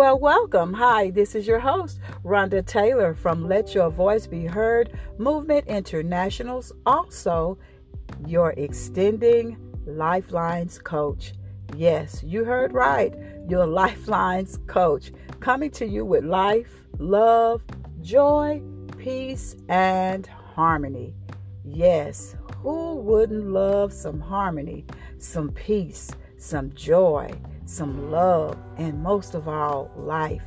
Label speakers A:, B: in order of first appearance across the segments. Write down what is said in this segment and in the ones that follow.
A: Well, welcome. Hi, this is your host, Rhonda Taylor from Let Your Voice Be Heard Movement Internationals, also your extending Lifelines coach. Yes, you heard right. Your Lifelines coach coming to you with life, love, joy, peace, and harmony. Yes, who wouldn't love some harmony, some peace, some joy, some love, and most of all, life?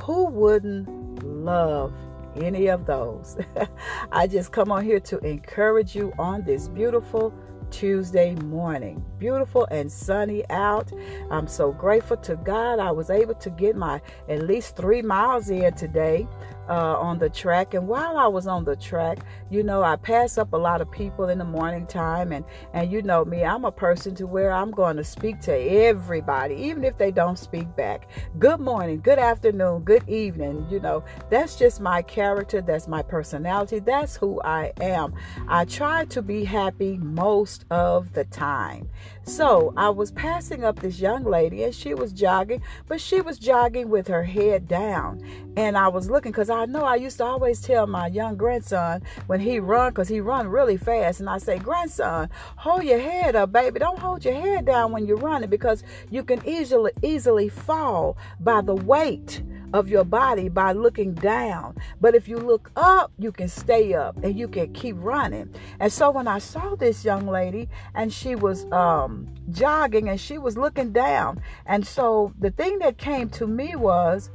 A: Who wouldn't love any of those? I just come on here to encourage you on this beautiful Tuesday morning. Beautiful and sunny out. I'm so grateful to God I was able to get my at least three miles in today uh, on the track. And while I was on the track, you know, I pass up a lot of people in the morning time, and and you know me, I'm a person to where I'm going to speak to everybody, even if they don't speak back. Good morning, good afternoon, good evening. You know, that's just my character. That's my personality. That's who I am. I try to be happy most of the time. So I was passing up this young lady, and she was jogging, but she was jogging with her head down, and I was looking because I know I used to always tell my young grandson when he run, because he run really fast, and I say, grandson, hold your head up, baby. Don't hold your head down when you're running because you can easily easily fall by the weight of your body by looking down. But if you look up, you can stay up and you can keep running. And so when I saw this young lady and she was um, jogging and she was looking down, and so the thing that came to me was,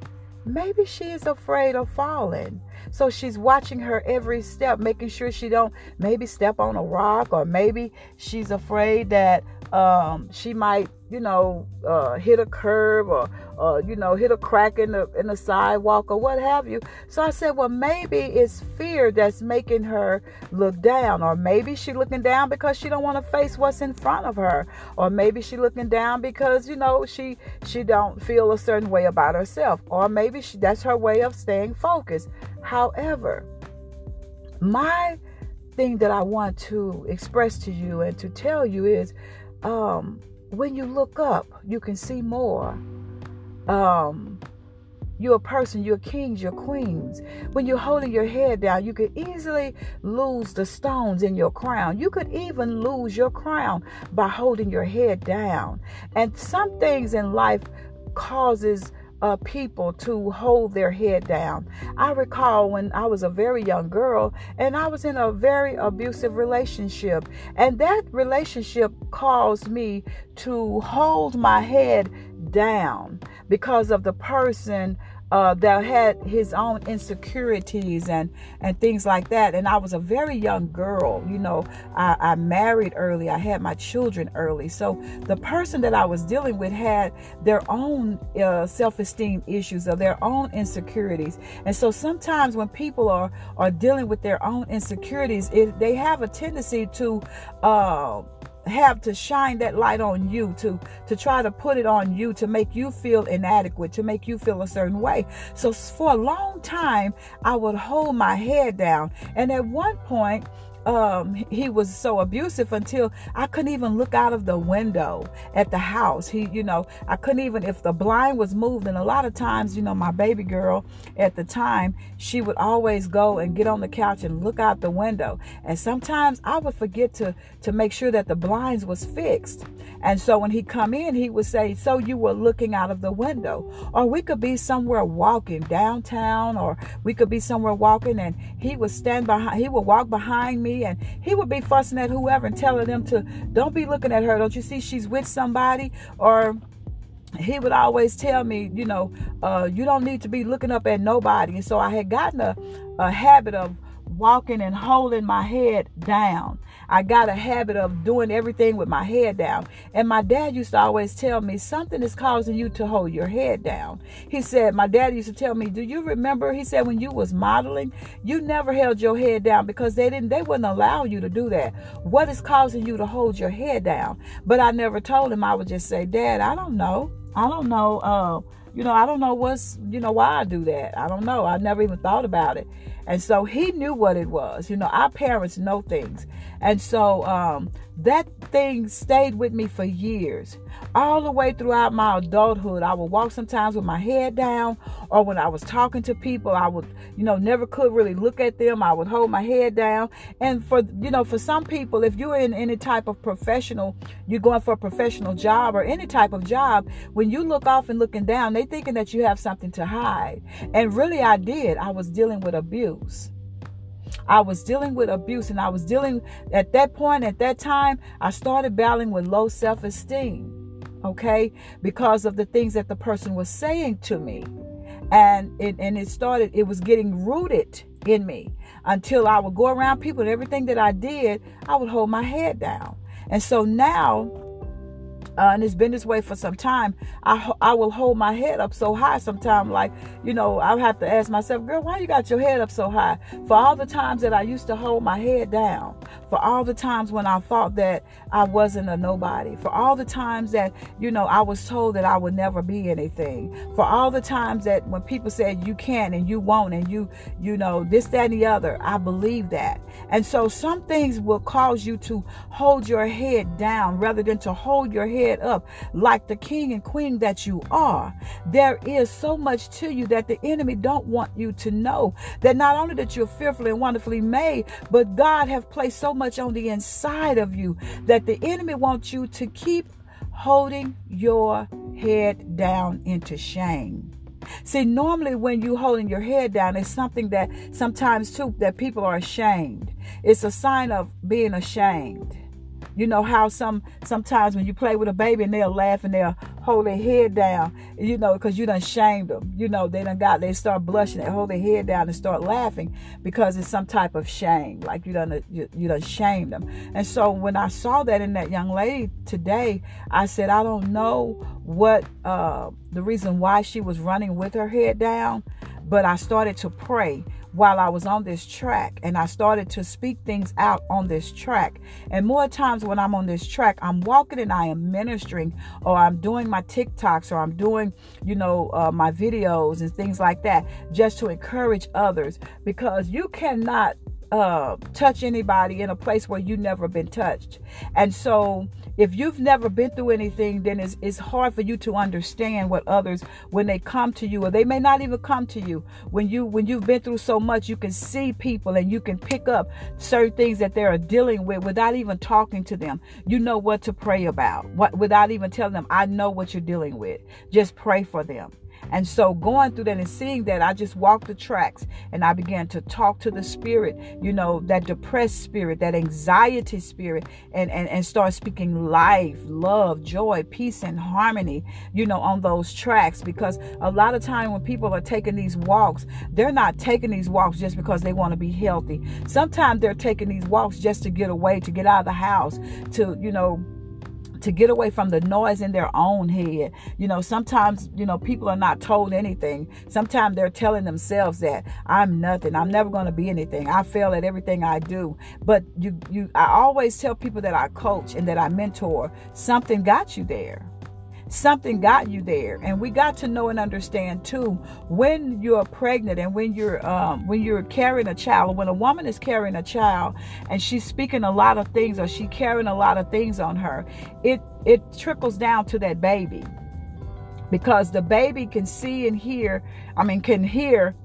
A: maybe she is afraid of falling so she's watching her every step making sure she don't maybe step on a rock or maybe she's afraid that um, she might, you know, uh, hit a curb or, uh, you know, hit a crack in the in the sidewalk or what have you. So I said, well, maybe it's fear that's making her look down, or maybe she looking down because she don't want to face what's in front of her, or maybe she looking down because you know she she don't feel a certain way about herself, or maybe she that's her way of staying focused. However, my thing that I want to express to you and to tell you is um, when you look up, you can see more. Um, you're a person, you're kings, you're queens. When you're holding your head down, you could easily lose the stones in your crown. You could even lose your crown by holding your head down. And some things in life causes uh, people to hold their head down. I recall when I was a very young girl and I was in a very abusive relationship, and that relationship caused me to hold my head down because of the person uh, that had his own insecurities and and things like that. And I was a very young girl. You know, I, I married early. I had my children early. So the person that I was dealing with had their own uh, self-esteem issues or their own insecurities. And so sometimes when people are are dealing with their own insecurities, it, they have a tendency to uh, have to shine that light on you to to try to put it on you to make you feel inadequate to make you feel a certain way. So for a long time i would hold my head down. And at one point um, he was so abusive until I couldn't even look out of the window at the house. He, you know, I couldn't even if the blind was moved. And a lot of times, you know, my baby girl at the time, she would always go and get on the couch and look out the window. And sometimes I would forget to to make sure that the blinds was fixed. And so when he come in, he would say, "So you were looking out of the window?" Or we could be somewhere walking downtown, or we could be somewhere walking, and he would stand behind. He would walk behind me and he would be fussing at whoever and telling them to don't be looking at her. Don't you see she's with somebody? Or he would always tell me, you know, uh, you don't need to be looking up at nobody. And so I had gotten a, a habit of walking and holding my head down. I got a habit of doing everything with my head down. And my dad used to always tell me something is causing you to hold your head down. He said, my dad used to tell me, "Do you remember?" He said, "When you was modeling, you never held your head down because they didn't they wouldn't allow you to do that. What is causing you to hold your head down?" But I never told him. I would just say, "Dad, I don't know. I don't know uh you know, I don't know what's, you know, why I do that. I don't know. I never even thought about it. And so he knew what it was. You know, our parents know things. And so um, that thing stayed with me for years. All the way throughout my adulthood, I would walk sometimes with my head down, or when I was talking to people, I would, you know, never could really look at them. I would hold my head down. And for, you know, for some people, if you're in any type of professional, you're going for a professional job or any type of job, when you look off and looking down, they thinking that you have something to hide. And really, I did. I was dealing with abuse. I was dealing with abuse and I was dealing at that point, at that time, I started battling with low self esteem. Okay, because of the things that the person was saying to me. And it and it started, it was getting rooted in me until I would go around people and everything that I did, I would hold my head down. And so now uh, and it's been this way for some time. I I will hold my head up so high sometimes, like you know, I have to ask myself, girl, why you got your head up so high? For all the times that I used to hold my head down, for all the times when I thought that I wasn't a nobody, for all the times that you know I was told that I would never be anything, for all the times that when people said you can and you won't and you you know this that and the other, I believe that, and so some things will cause you to hold your head down rather than to hold your head head up like the king and queen that you are. There is so much to you that the enemy don't want you to know that not only that you're fearfully and wonderfully made, but God have placed so much on the inside of you that the enemy wants you to keep holding your head down into shame. See, normally when you holding your head down, it's something that sometimes too that people are ashamed. It's a sign of being ashamed. You know how some sometimes when you play with a baby and they'll laugh and they'll hold their head down, you know, because you done shamed them. You know, they done got they start blushing, they hold their head down and start laughing because it's some type of shame, like you done you, you done shamed them. And so when I saw that in that young lady today, I said, I don't know what uh, the reason why she was running with her head down, but I started to pray while I was on this track and I started to speak things out on this track. And more times when I'm on this track, I'm walking and I am ministering or I'm doing my TikToks or I'm doing, you know, uh, my videos and things like that just to encourage others because you cannot uh, touch anybody in a place where you've never been touched. And so, if you've never been through anything, then it's, it's hard for you to understand what others, when they come to you, or they may not even come to you. When you when you've been through so much, you can see people and you can pick up certain things that they're dealing with without even talking to them. You know what to pray about, what without even telling them, I know what you're dealing with. Just pray for them. And so going through that and seeing that, I just walked the tracks and I began to talk to the spirit, you know, that depressed spirit, that anxiety spirit, and, and, and start speaking life, love, joy, peace, and harmony, you know, on those tracks. Because a lot of time when people are taking these walks, they're not taking these walks just because they want to be healthy. Sometimes they're taking these walks just to get away, to get out of the house, to, you know, to get away from the noise in their own head. You know, sometimes, you know, people are not told anything. Sometimes they're telling themselves that I'm nothing. I'm never going to be anything. I fail at everything I do. But you you I always tell people that I coach and that I mentor, something got you there something got you there. And we got to know and understand too when you're pregnant and when you're um, when you're carrying a child. When a woman is carrying a child and she's speaking a lot of things or she carrying a lot of things on her it it trickles down to that baby. Because the baby can see and hear i mean can hear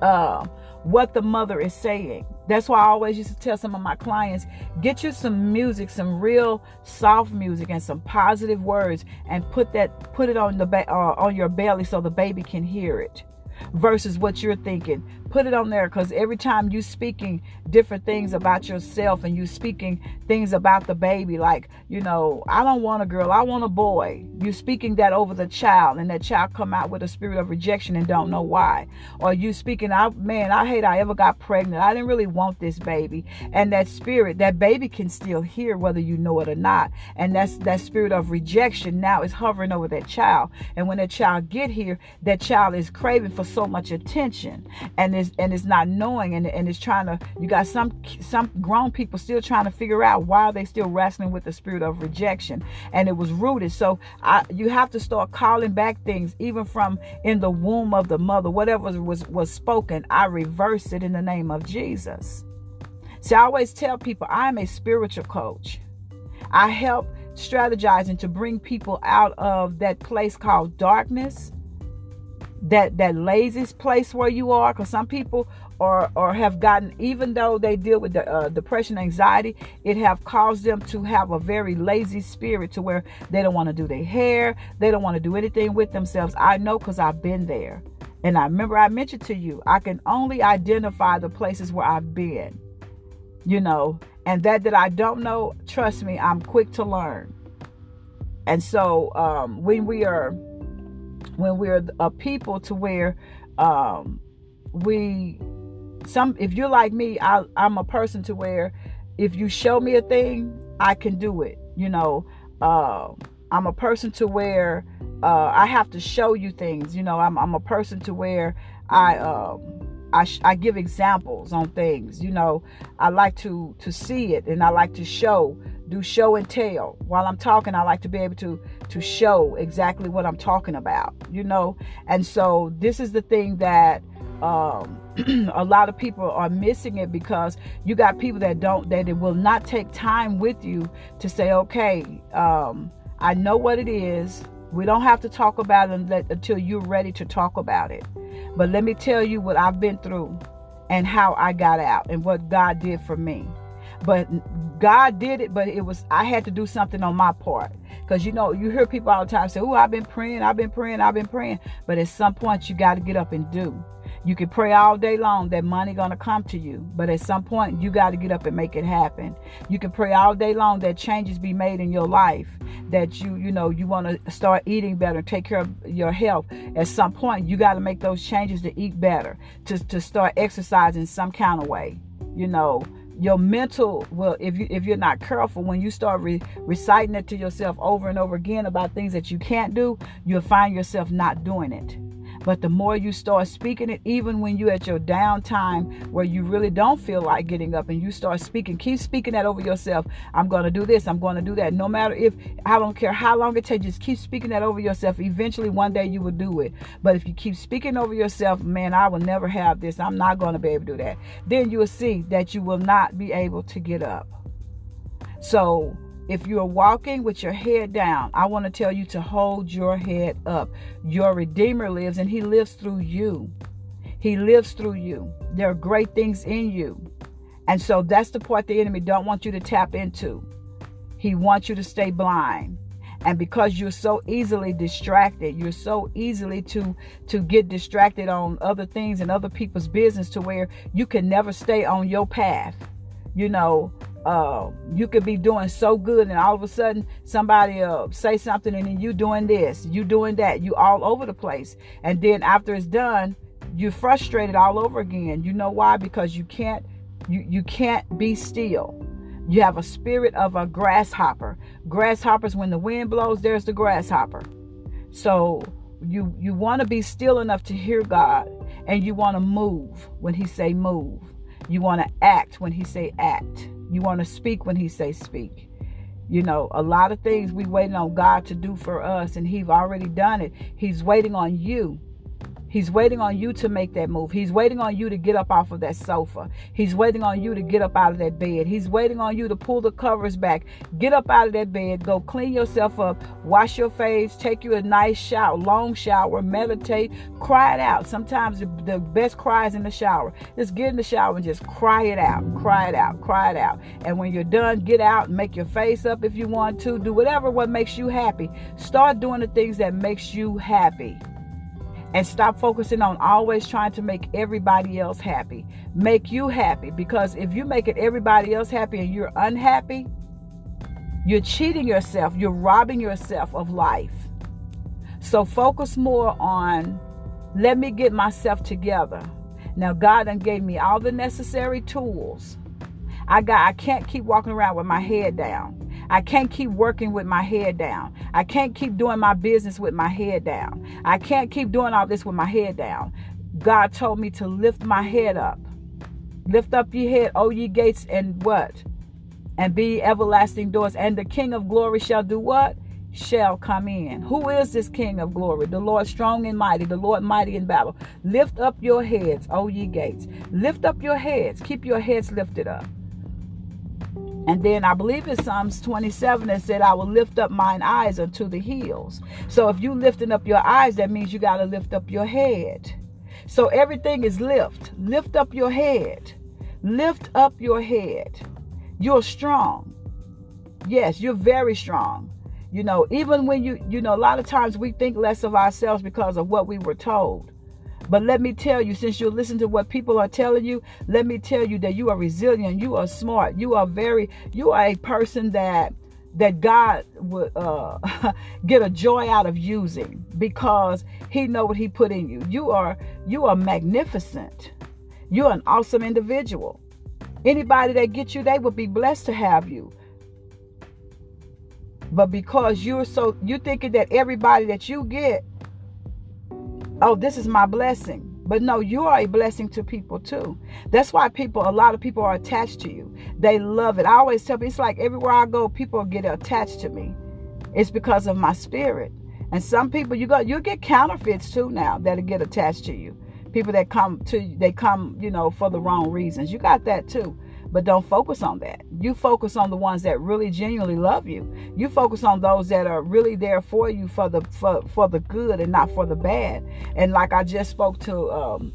A: uh, what the mother is saying that's why I always used to tell some of my clients get you some music, some real soft music, and some positive words, and put that put it on the ba- uh, on your belly so the baby can hear it versus what you're thinking. Put it on there because every time you speaking different things about yourself and you speaking things about the baby, like, you know, I don't want a girl, I want a boy. You speaking that over the child and that child come out with a spirit of rejection and don't know why. Or you speaking, I man, I hate I ever got pregnant. I didn't really want this baby. And that spirit, that baby can still hear whether you know it or not. And that's that spirit of rejection now is hovering over that child. And when that child get here, that child is craving for so much attention and it's and it's not knowing and, and it's trying to you got some some grown people still trying to figure out why they still wrestling with the spirit of rejection and it was rooted. So I, you have to start calling back things even from in the womb of the mother whatever was was spoken i reverse it in the name of jesus. See i always tell people i'm a spiritual coach. I help strategizing to bring people out of that place called darkness that that laziest place where you are because some people or or have gotten even though they deal with the, uh, depression anxiety it have caused them to have a very lazy spirit to where they don't want to do their hair they don't want to do anything with themselves. I know because i've been there. And i remember i mentioned to you i can only identify the places where i've been you know? And that that i don't know trust me i'm quick to learn. And so um, when we are when we're a people to where um, we some if you're like me I, i'm a person to where if you show me a thing i can do it you know? Uh, i'm a person to where uh, i have to show you things you know? I'm, I'm a person to where i um, I, I give examples on things you know? I like to to see it and i like to show do show and tell. While i'm talking i like to be able to to show exactly what i'm talking about you know? And so this is the thing that um, a lot of people are missing it because you got people that don't that it will not take time with you to say okay um, i know what it is. We don't have to talk about it until you're ready to talk about it. But let me tell you what I've been through and how I got out and what God did for me. But God did it, but it was I had to do something on my part. Because you know, you hear people all the time say, Oh, I've been praying, I've been praying, I've been praying. But at some point you got to get up and do. You can pray all day long that money gonna come to you, but at some point you got to get up and make it happen. You can pray all day long that changes be made in your life, that you you know you want to start eating better, take care of your health. At some point you got to make those changes to eat better, to to start exercising some kind of way. You know, your mental well if you if you're not careful when you start re- reciting it to yourself over and over again about things that you can't do you'll find yourself not doing it but the more you start speaking it, even when you're at your downtime where you really don't feel like getting up and you start speaking, keep speaking that over yourself. I'm going to do this. I'm going to do that. No matter if, I don't care how long it takes, just keep speaking that over yourself. Eventually, one day you will do it. But if you keep speaking over yourself, man, I will never have this. I'm not going to be able to do that. Then you will see that you will not be able to get up. So, if you're walking with your head down, I want to tell you to hold your head up. Your Redeemer lives and He lives through you. He lives through you. There are great things in you. And so that's the part the enemy don't want you to tap into. He wants you to stay blind. And because you're so easily distracted, you're so easily to to get distracted on other things and other people's business to where you can never stay on your path. You know, uh, you could be doing so good and all of a sudden somebody uh, say something and then you doing this you doing that you all over the place. And then after it's done you're frustrated all over again. You know why? Because you can't you you can't be still. You have a spirit of a grasshopper. Grasshoppers when the wind blows there's the grasshopper. So you you want to be still enough to hear god and you want to move when he say move. You want to act when he say act you want to speak when he says speak. You know, a lot of things we waiting on God to do for us, and He's already done it. He's waiting on you He's waiting on you to make that move. He's waiting on you to get up off of that sofa. He's waiting on you to get up out of that bed. He's waiting on you to pull the covers back. Get up out of that bed. Go clean yourself up. Wash your face. Take you a nice shower, long shower. Meditate. Cry it out. Sometimes the, best cry is in the shower. Just get in the shower and just cry it out. Cry it out. Cry it out. And when you're done, get out and make your face up if you want to. Do whatever what makes you happy. Start doing the things that makes you happy and stop focusing on always trying to make everybody else happy. Make you happy because if you make it everybody else happy and you're unhappy, you're cheating yourself, you're robbing yourself of life. So focus more on let me get myself together. Now God done gave me all the necessary tools. I got I can't keep walking around with my head down. I can't keep working with my head down. I can't keep doing my business with my head down. I can't keep doing all this with my head down. God told me to lift my head up. Lift up your head, O ye gates, and what? And be everlasting doors. And the King of glory shall do what? Shall come in. Who is this King of glory? The Lord strong and mighty, the Lord mighty in battle. Lift up your heads, O ye gates. Lift up your heads. Keep your heads lifted up. And then I believe it's Psalms 27 that said, I will lift up mine eyes unto the hills. So if you lifting up your eyes, that means you got to lift up your head. So everything is lift. Lift up your head. Lift up your head. You're strong. Yes, you're very strong. You know, even when you, you know, a lot of times we think less of ourselves because of what we were told. But let me tell you, since you listen to what people are telling you, let me tell you that you are resilient, you are smart, you are very, you are a person that that God would uh, get a joy out of using because He know what He put in you. You are you are magnificent. You're an awesome individual. Anybody that gets you, they would be blessed to have you. But because you're so you thinking that everybody that you get, oh, this is my blessing. But no, you are a blessing to people too. That's why people, a lot of people are attached to you. They love it. I always tell people, it's like everywhere I go, people get attached to me. It's because of my spirit. And some people, you got you get counterfeits too now that'll get attached to you. People that come to they come, you know, for the wrong reasons. You got that too. But don't focus on that. You focus on the ones that really genuinely love you. You focus on those that are really there for you for the for, for the good and not for the bad. And like I just spoke to um,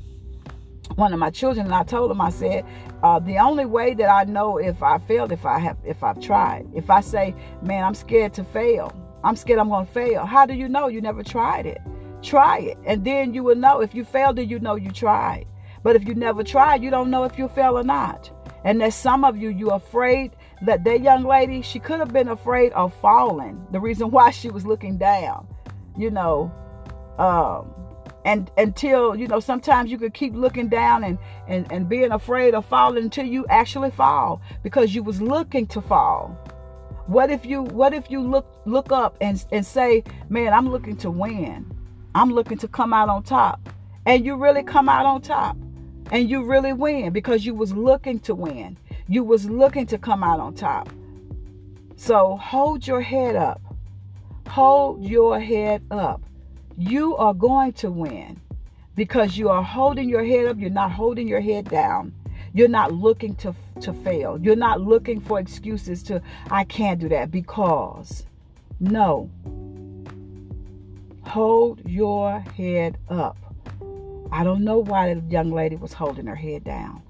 A: one of my children and I told him I said uh, the only way that I know if I failed if I have if I've tried if I say man I'm scared to fail. I'm scared I'm gonna fail. How do you know? You never tried it. Try it and then you will know. If you failed then you know you tried. But if you never tried you don't know if you fail or not and there's some of you, you're afraid that that young lady, she could have been afraid of falling. The reason why she was looking down, you know, um, and until you know, sometimes you could keep looking down and and and being afraid of falling until you actually fall because you was looking to fall. What if you what if you look look up and and say, man, I'm looking to win. I'm looking to come out on top, and you really come out on top and you really win because you was looking to win. You was looking to come out on top. So hold your head up. Hold your head up. You are going to win because you are holding your head up. You're not holding your head down. You're not looking to to fail. You're not looking for excuses to i can't do that because no. Hold your head up I don't know why the young lady was holding her head down.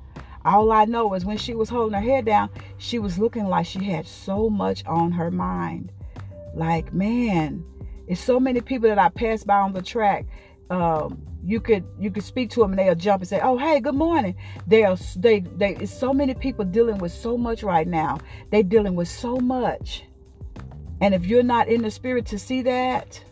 A: All I know is when she was holding her head down, she was looking like she had so much on her mind. Like, man, it's so many people that I pass by on the track. Um, you could you could speak to them and they'll jump and say, "Oh, hey, good morning." They'll they they. It's so many people dealing with so much right now. They're dealing with so much, and if you're not in the spirit to see that,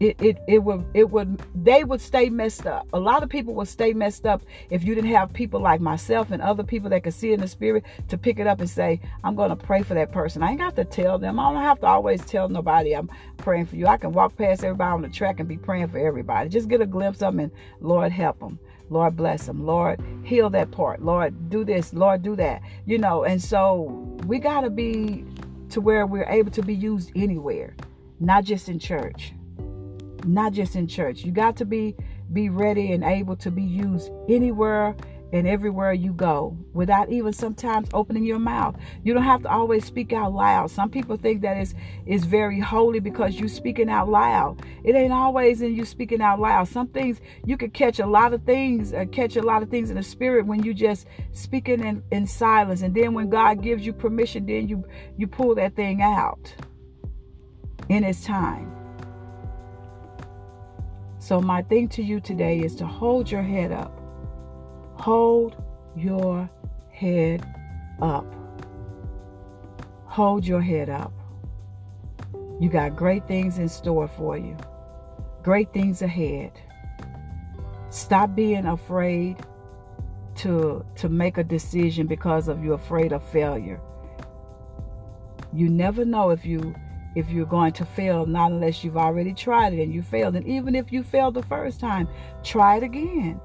A: it, it it would it would they would stay messed up. A lot of people would stay messed up if you didn't have people like myself and other people that could see in the spirit to pick it up and say, I'm gonna pray for that person. I ain't got to tell them. I don't have to always tell nobody I'm praying for you. I can walk past everybody on the track and be praying for everybody. Just get a glimpse of them and Lord help them. Lord bless them. Lord heal that part. Lord do this. Lord do that. You know, and so we gotta be to where we're able to be used anywhere, not just in church not just in church. You got to be be ready and able to be used anywhere and everywhere you go without even sometimes opening your mouth. You don't have to always speak out loud. Some people think that is is very holy because you speaking out loud. It ain't always in you speaking out loud. Some things you could catch a lot of things, uh, catch a lot of things in the spirit when you just speaking in, in silence. And then when God gives you permission, then you you pull that thing out in its time. So, my thing to you today is to hold your head up. Hold your head up. Hold your head up. You got great things in store for you, great things ahead. Stop being afraid to, to make a decision because of you're afraid of failure. You never know if you if you're going to fail, not unless you've already tried it and you failed. And even if you failed the first time, try it again.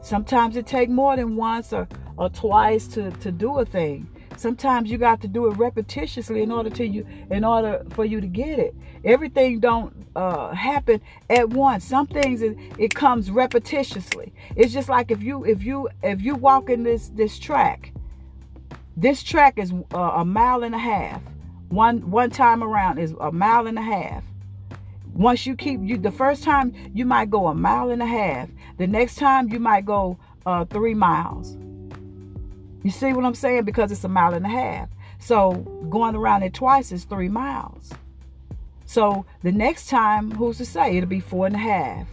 A: Sometimes it takes more than once or, or twice to, to do a thing. Sometimes you got to do it repetitiously in order to you in order for you to get it. Everything don't uh, happen at once. Some things it, it comes repetitiously. It's just like if you if you if you walk in this this track, this track is uh, a mile and a half. One one time around is a mile and a half. Once you keep you the first time you might go a mile and a half. The next time you might go uh, three miles. You see what I'm saying? Because it's a mile and a half. So going around it twice is three miles. So the next time, who's to say it'll be four and a half?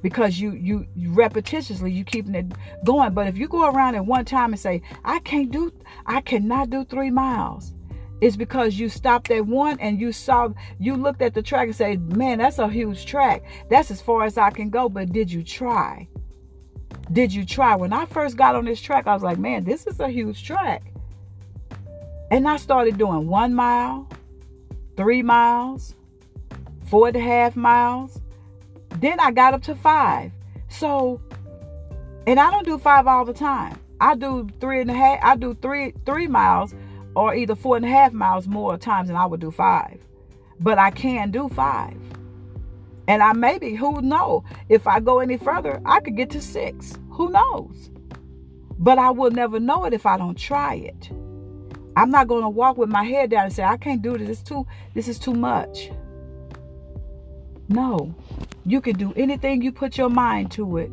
A: Because you you, repetitiously you keeping it going. But if you go around at one time and say, I can't do I cannot do three miles, it's because you stopped at one and you saw you looked at the track and said, Man, that's a huge track. That's as far as I can go. But did you try? Did you try? When I first got on this track, I was like, man, this is a huge track. And I started doing one mile, three miles, four and a half miles. Then I got up to five. So, and I don't do five all the time. I do three and a half, I do three three miles or either four and a half miles more times than I would do five. But I can do five. And I maybe, who know, if I go any further, I could get to six. Who knows? But I will never know it if I don't try it. I'm not going to walk with my head down and say, I can't do this. It's too, this is too much. No. You can do anything you put your mind to it.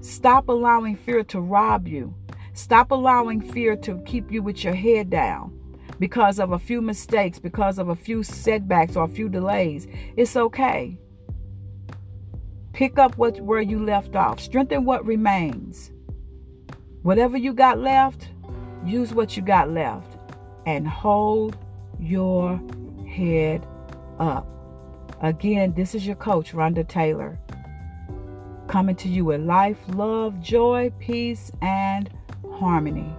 A: Stop allowing fear to rob you. Stop allowing fear to keep you with your head down because of a few mistakes, because of a few setbacks or a few delays. It's okay. Pick up what where you left off. Strengthen what remains. Whatever you got left, use what you got left and hold your head up. Again, this is your coach, Rhonda Taylor, coming to you with life, love, joy, peace, and harmony.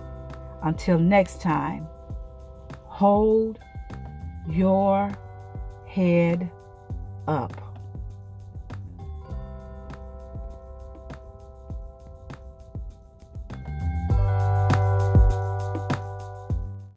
A: Until next time, hold your head up.